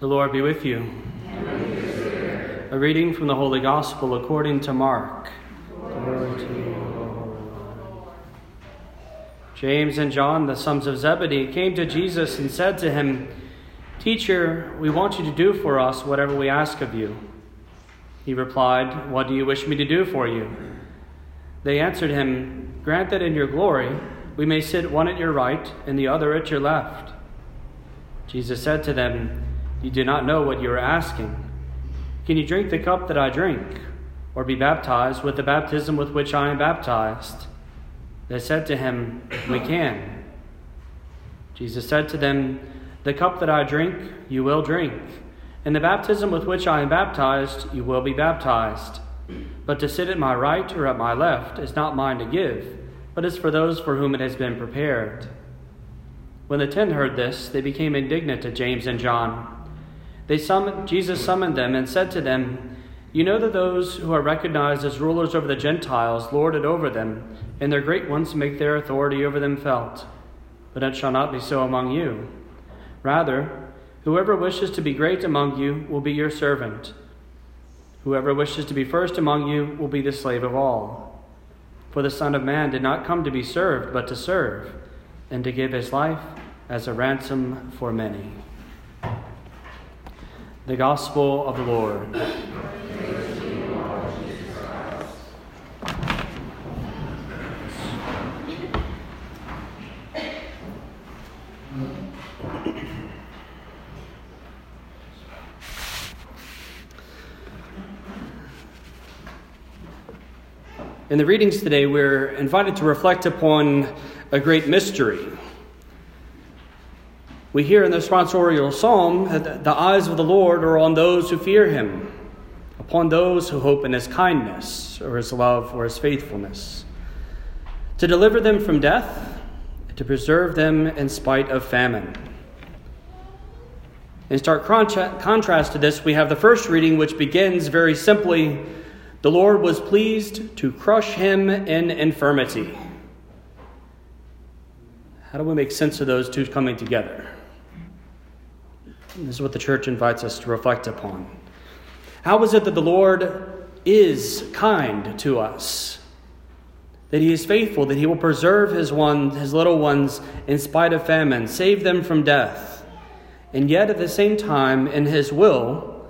The Lord be with you. A reading from the Holy Gospel according to Mark. James and John, the sons of Zebedee, came to Jesus and said to him, Teacher, we want you to do for us whatever we ask of you. He replied, What do you wish me to do for you? They answered him, Grant that in your glory we may sit one at your right and the other at your left. Jesus said to them, You do not know what you are asking. Can you drink the cup that I drink, or be baptized with the baptism with which I am baptized? They said to him, We can. Jesus said to them, The cup that I drink, you will drink, and the baptism with which I am baptized, you will be baptized. But to sit at my right or at my left is not mine to give, but is for those for whom it has been prepared. When the ten heard this, they became indignant at James and John. They summoned, Jesus summoned them and said to them, You know that those who are recognized as rulers over the Gentiles lord it over them, and their great ones make their authority over them felt. But it shall not be so among you. Rather, whoever wishes to be great among you will be your servant. Whoever wishes to be first among you will be the slave of all. For the Son of Man did not come to be served, but to serve, and to give his life as a ransom for many. The Gospel of the Lord. In the readings today, we're invited to reflect upon a great mystery. We hear in the responsorial psalm that the eyes of the Lord are on those who fear him, upon those who hope in his kindness, or his love, or his faithfulness, to deliver them from death, to preserve them in spite of famine. In stark contrast to this, we have the first reading, which begins very simply the Lord was pleased to crush him in infirmity. How do we make sense of those two coming together? This is what the church invites us to reflect upon. How is it that the Lord is kind to us? That he is faithful, that he will preserve his one, his little ones in spite of famine, save them from death. And yet at the same time, in his will,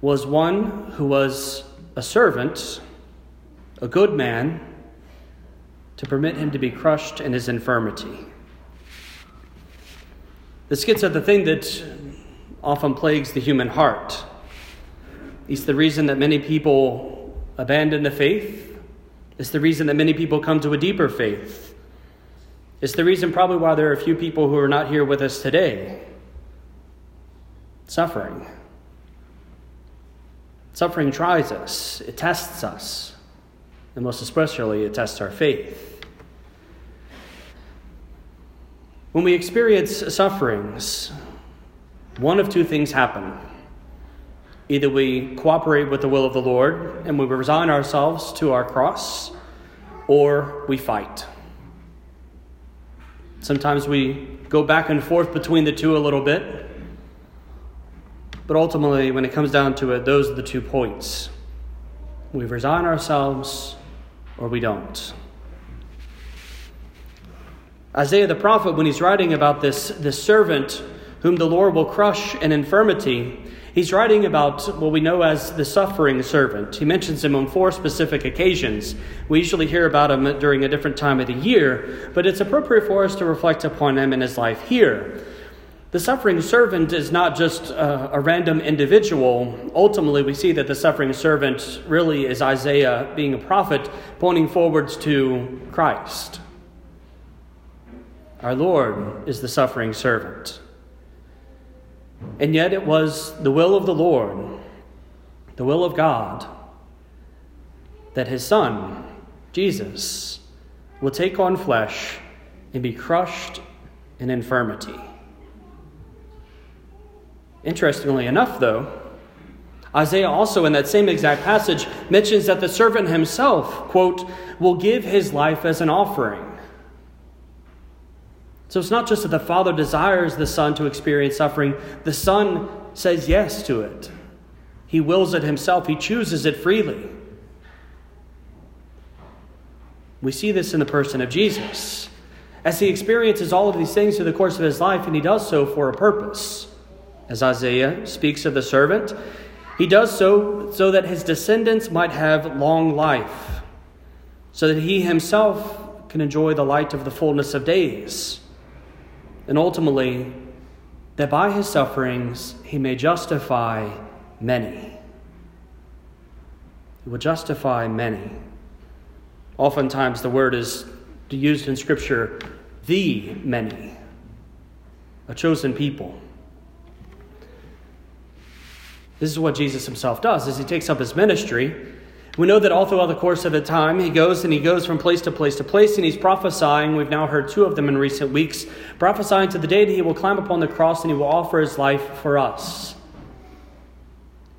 was one who was a servant, a good man, to permit him to be crushed in his infirmity. This gets at the thing that often plagues the human heart. It's the reason that many people abandon the faith. It's the reason that many people come to a deeper faith. It's the reason, probably, why there are a few people who are not here with us today. Suffering. Suffering tries us, it tests us, and most especially, it tests our faith. When we experience sufferings, one of two things happen. Either we cooperate with the will of the Lord and we resign ourselves to our cross, or we fight. Sometimes we go back and forth between the two a little bit. But ultimately, when it comes down to it, those are the two points. We resign ourselves or we don't. Isaiah the prophet, when he's writing about this, this servant whom the Lord will crush in infirmity, he's writing about what we know as the suffering servant. He mentions him on four specific occasions. We usually hear about him during a different time of the year, but it's appropriate for us to reflect upon him in his life here. The suffering servant is not just a, a, random individual. Ultimately, we see that the suffering servant really is Isaiah being a prophet, pointing forwards to Christ. Our Lord is the suffering servant. And yet, it was the will of the Lord, the will of God, that his Son, Jesus, will take on flesh and be crushed in infirmity. Interestingly enough, though, Isaiah also, in that same exact passage, mentions that the servant himself, quote, will give his life as an offering. So it's not just that the Father desires the Son to experience suffering, the Son says yes to it. He wills it himself, he chooses it freely. We see this in the person of Jesus. As he experiences all of these things through the course of his life, and he does so for a purpose. As Isaiah speaks of the servant, he does so so that his descendants might have long life, so that he himself can enjoy the light of the fullness of days, and ultimately, that by his sufferings he may justify many. He will justify many. Oftentimes, the word is used in Scripture, the many, a chosen people. This is what Jesus himself does as he takes up his ministry. We know that all throughout the course of the time, he goes and he goes from place to place to place, and he's prophesying. We've now heard two of them in recent weeks, prophesying to the day that he will climb upon the cross and he will offer his life for us.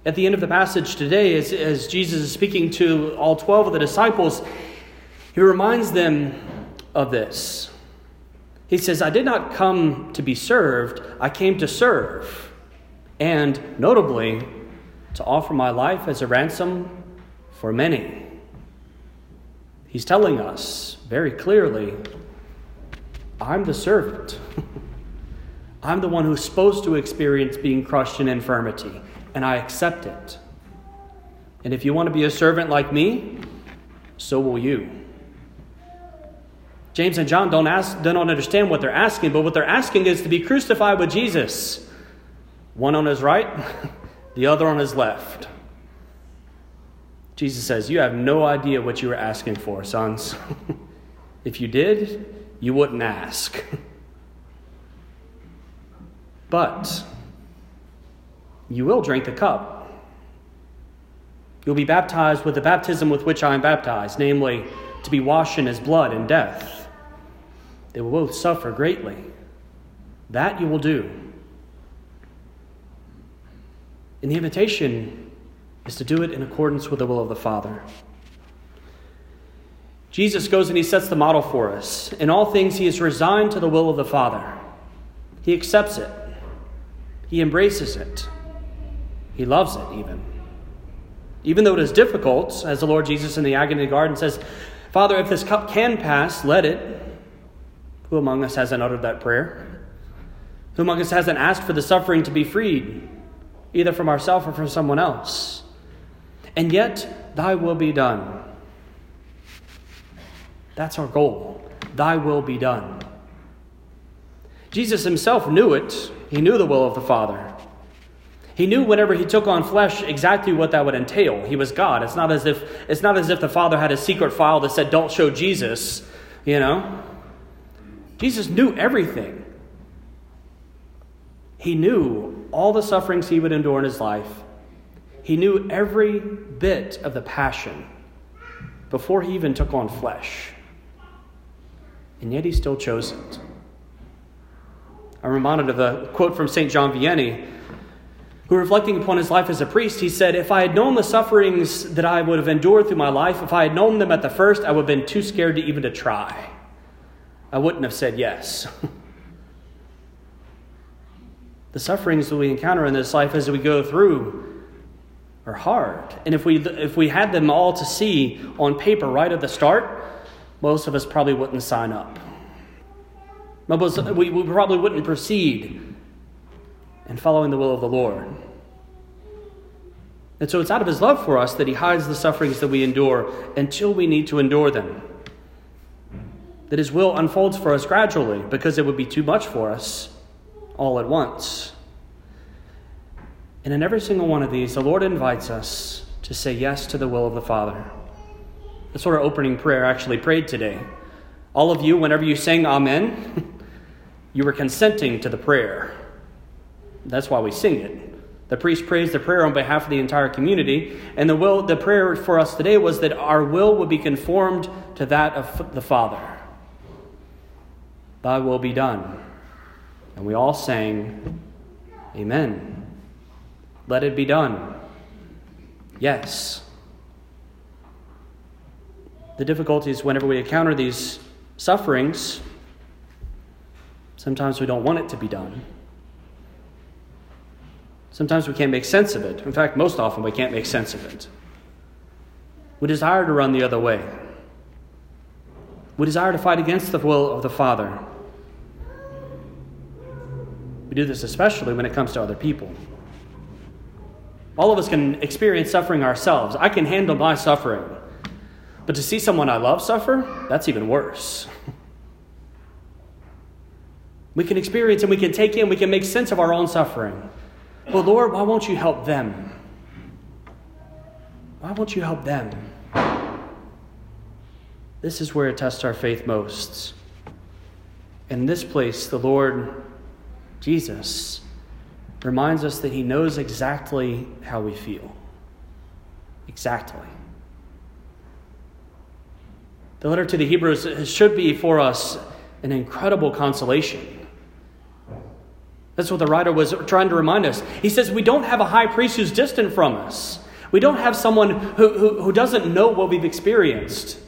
At the end of the passage today, as, as Jesus is speaking to all 12 of the disciples, he reminds them of this. He says, I did not come to be served, I came to serve. And notably, to offer my life as a ransom for many. He's telling us very clearly I'm the servant. I'm the one who's supposed to experience being crushed in infirmity, and I accept it. And if you want to be a servant like me, so will you. James and John don't, ask, don't understand what they're asking, but what they're asking is to be crucified with Jesus. One on his right, the other on his left. Jesus says, You have no idea what you were asking for, sons. if you did, you wouldn't ask. but you will drink the cup. You'll be baptized with the baptism with which I am baptized, namely, to be washed in his blood and death. They will both suffer greatly. That you will do. And the invitation is to do it in accordance with the will of the Father. Jesus goes and he sets the model for us. In all things, he is resigned to the will of the Father. He accepts it, he embraces it, he loves it even. Even though it is difficult, as the Lord Jesus in the agony of the garden says, Father, if this cup can pass, let it. Who among us hasn't uttered that prayer? Who among us hasn't asked for the suffering to be freed, either from ourselves or from someone else? And yet, thy will be done. That's our goal. Thy will be done. Jesus himself knew it. He knew the will of the Father. He knew whenever he took on flesh exactly what that would entail. He was God. It's not as if it's not as if the Father had a secret file that said, "Don't show Jesus," you know. Jesus knew everything. He knew all the sufferings he would endure in his life. He knew every bit of the passion before he even took on flesh. And yet he still chose it. I'm reminded of a quote from St. John Vianney, who, reflecting upon his life as a priest, he said, If I had known the sufferings that I would have endured through my life, if I had known them at the first, I would have been too scared to even to try. I wouldn't have said yes. the sufferings that we encounter in this life as we go through are hard. And if we, if we had them all to see on paper right at the start, most of us probably wouldn't sign up. We, we probably wouldn't proceed in following the will of the Lord. And so it's out of his love for us that he hides the sufferings that we endure until we need to endure them that His will unfolds for us gradually because it would be too much for us all at once. And in every single one of these, the Lord invites us to say yes to the will of the Father. That's what our opening prayer actually prayed today. All of you, whenever you sang Amen, you were consenting to the prayer. That's why we sing it. The priest prays the prayer on behalf of the entire community, and the will the prayer for us today was that our will would be conformed to that of the Father. Thy will be done. And we all sang, Amen. Let it be done. Yes. The difficulty is whenever we encounter these sufferings, Sometimes we don't want it to be done. Sometimes we can't make sense of it. In fact, most often we can't make sense of it. We desire to run the other way. We desire to fight against the will of the Father. We do this especially when it comes to other people. All of us can experience suffering ourselves. I can handle my suffering. But to see someone I love suffer, that's even worse. We can experience and we can take in, we can make sense of our own suffering. But Lord, why won't you help them? Why won't you help them? This is where it tests our faith most. In this place, the Lord Jesus reminds us that He knows exactly how we feel. Exactly. The letter to the Hebrews should be for us an incredible consolation. That's what the writer was trying to remind us. He says, We don't have a high priest who's distant from us. We don't have someone who, who, who doesn't know what we've experienced.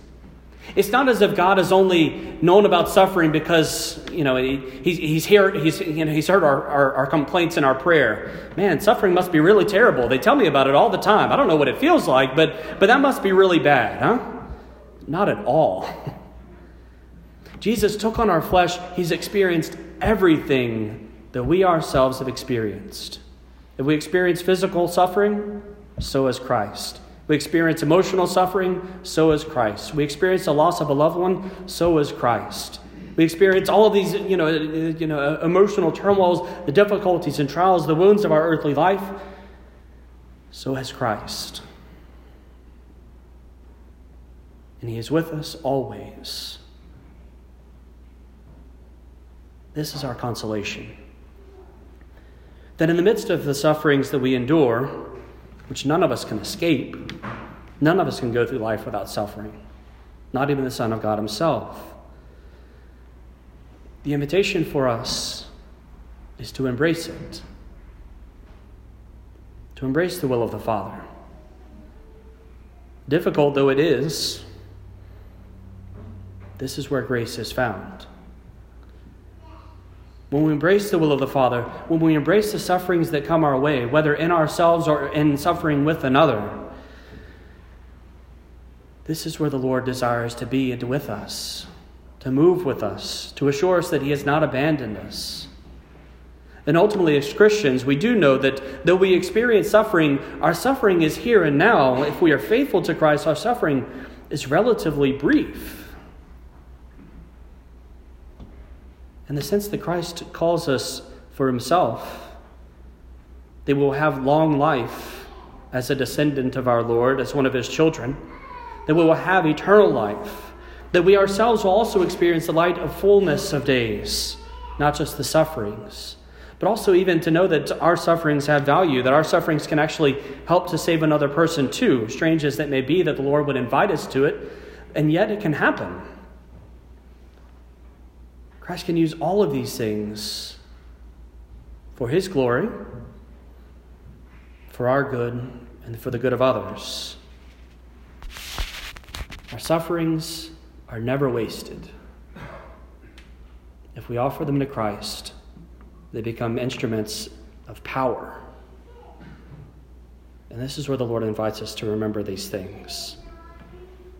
It's not as if God has only known about suffering because, you know, he, he's, he's, heard, he's, you know, he's heard our, our, our complaints and our prayer. Man, suffering must be really terrible. They tell me about it all the time. I don't know what it feels like, but, but that must be really bad, huh? Not at all. Jesus took on our flesh. He's experienced everything that we ourselves have experienced. If we experience physical suffering, so has Christ. We experience emotional suffering, so is Christ. We experience the loss of a loved one, so is Christ. We experience all of these, you know, you know, emotional turmoils, the difficulties and trials, the wounds of our earthly life, so has Christ. And He is with us always. This is our consolation. That in the midst of the sufferings that we endure, which none of us can escape. None of us can go through life without suffering, not even the Son of God Himself. The invitation for us is to embrace it, to embrace the will of the Father. Difficult though it is, this is where grace is found. When we embrace the will of the Father, when we embrace the sufferings that come our way, whether in ourselves or in suffering with another, this is where the Lord desires to be and with us, to move with us, to assure us that He has not abandoned us. And ultimately, as Christians, we do know that though we experience suffering, our suffering is here and now. If we are faithful to Christ, our suffering is relatively brief. in the sense that Christ calls us for himself. They will have long life as a descendant of our Lord, as one of his children. That we will have eternal life. That we ourselves will also experience the light of fullness of days, not just the sufferings. But also, even to know that our sufferings have value, that our sufferings can actually help to save another person too, strange as that may be, that the Lord would invite us to it, and yet it can happen. Christ can use all of these things for His glory, for our good, and for the good of others. Our sufferings are never wasted. If we offer them to Christ, they become instruments of power. And this is where the Lord invites us to remember these things.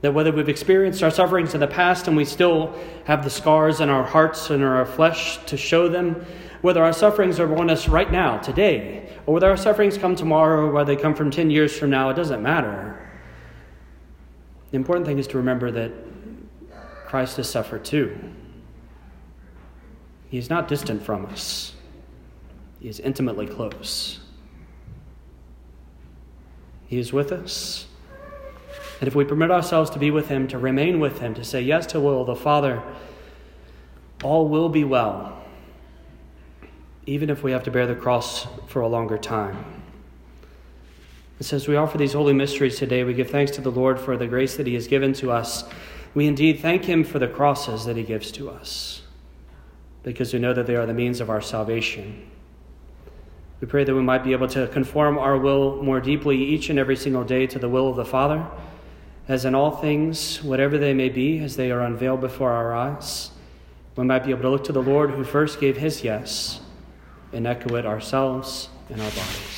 That whether we've experienced our sufferings in the past and we still have the scars in our hearts and in our flesh to show them, whether our sufferings are on us right now, today, or whether our sufferings come tomorrow or whether they come from 10 years from now, it doesn't matter. The important thing is to remember that Christ has suffered too. He is not distant from us, He is intimately close. He is with us. And if we permit ourselves to be with Him, to remain with Him, to say yes to will of the Father, all will be well, even if we have to bear the cross for a longer time. So, as we offer these holy mysteries today, we give thanks to the Lord for the grace that He has given to us. We indeed thank Him for the crosses that He gives to us, because we know that they are the means of our salvation. We pray that we might be able to conform our will more deeply each and every single day to the will of the Father as in all things, whatever they may be, as they are unveiled before our eyes, we might be able to look to the Lord who first gave his yes and echo it ourselves in our bodies.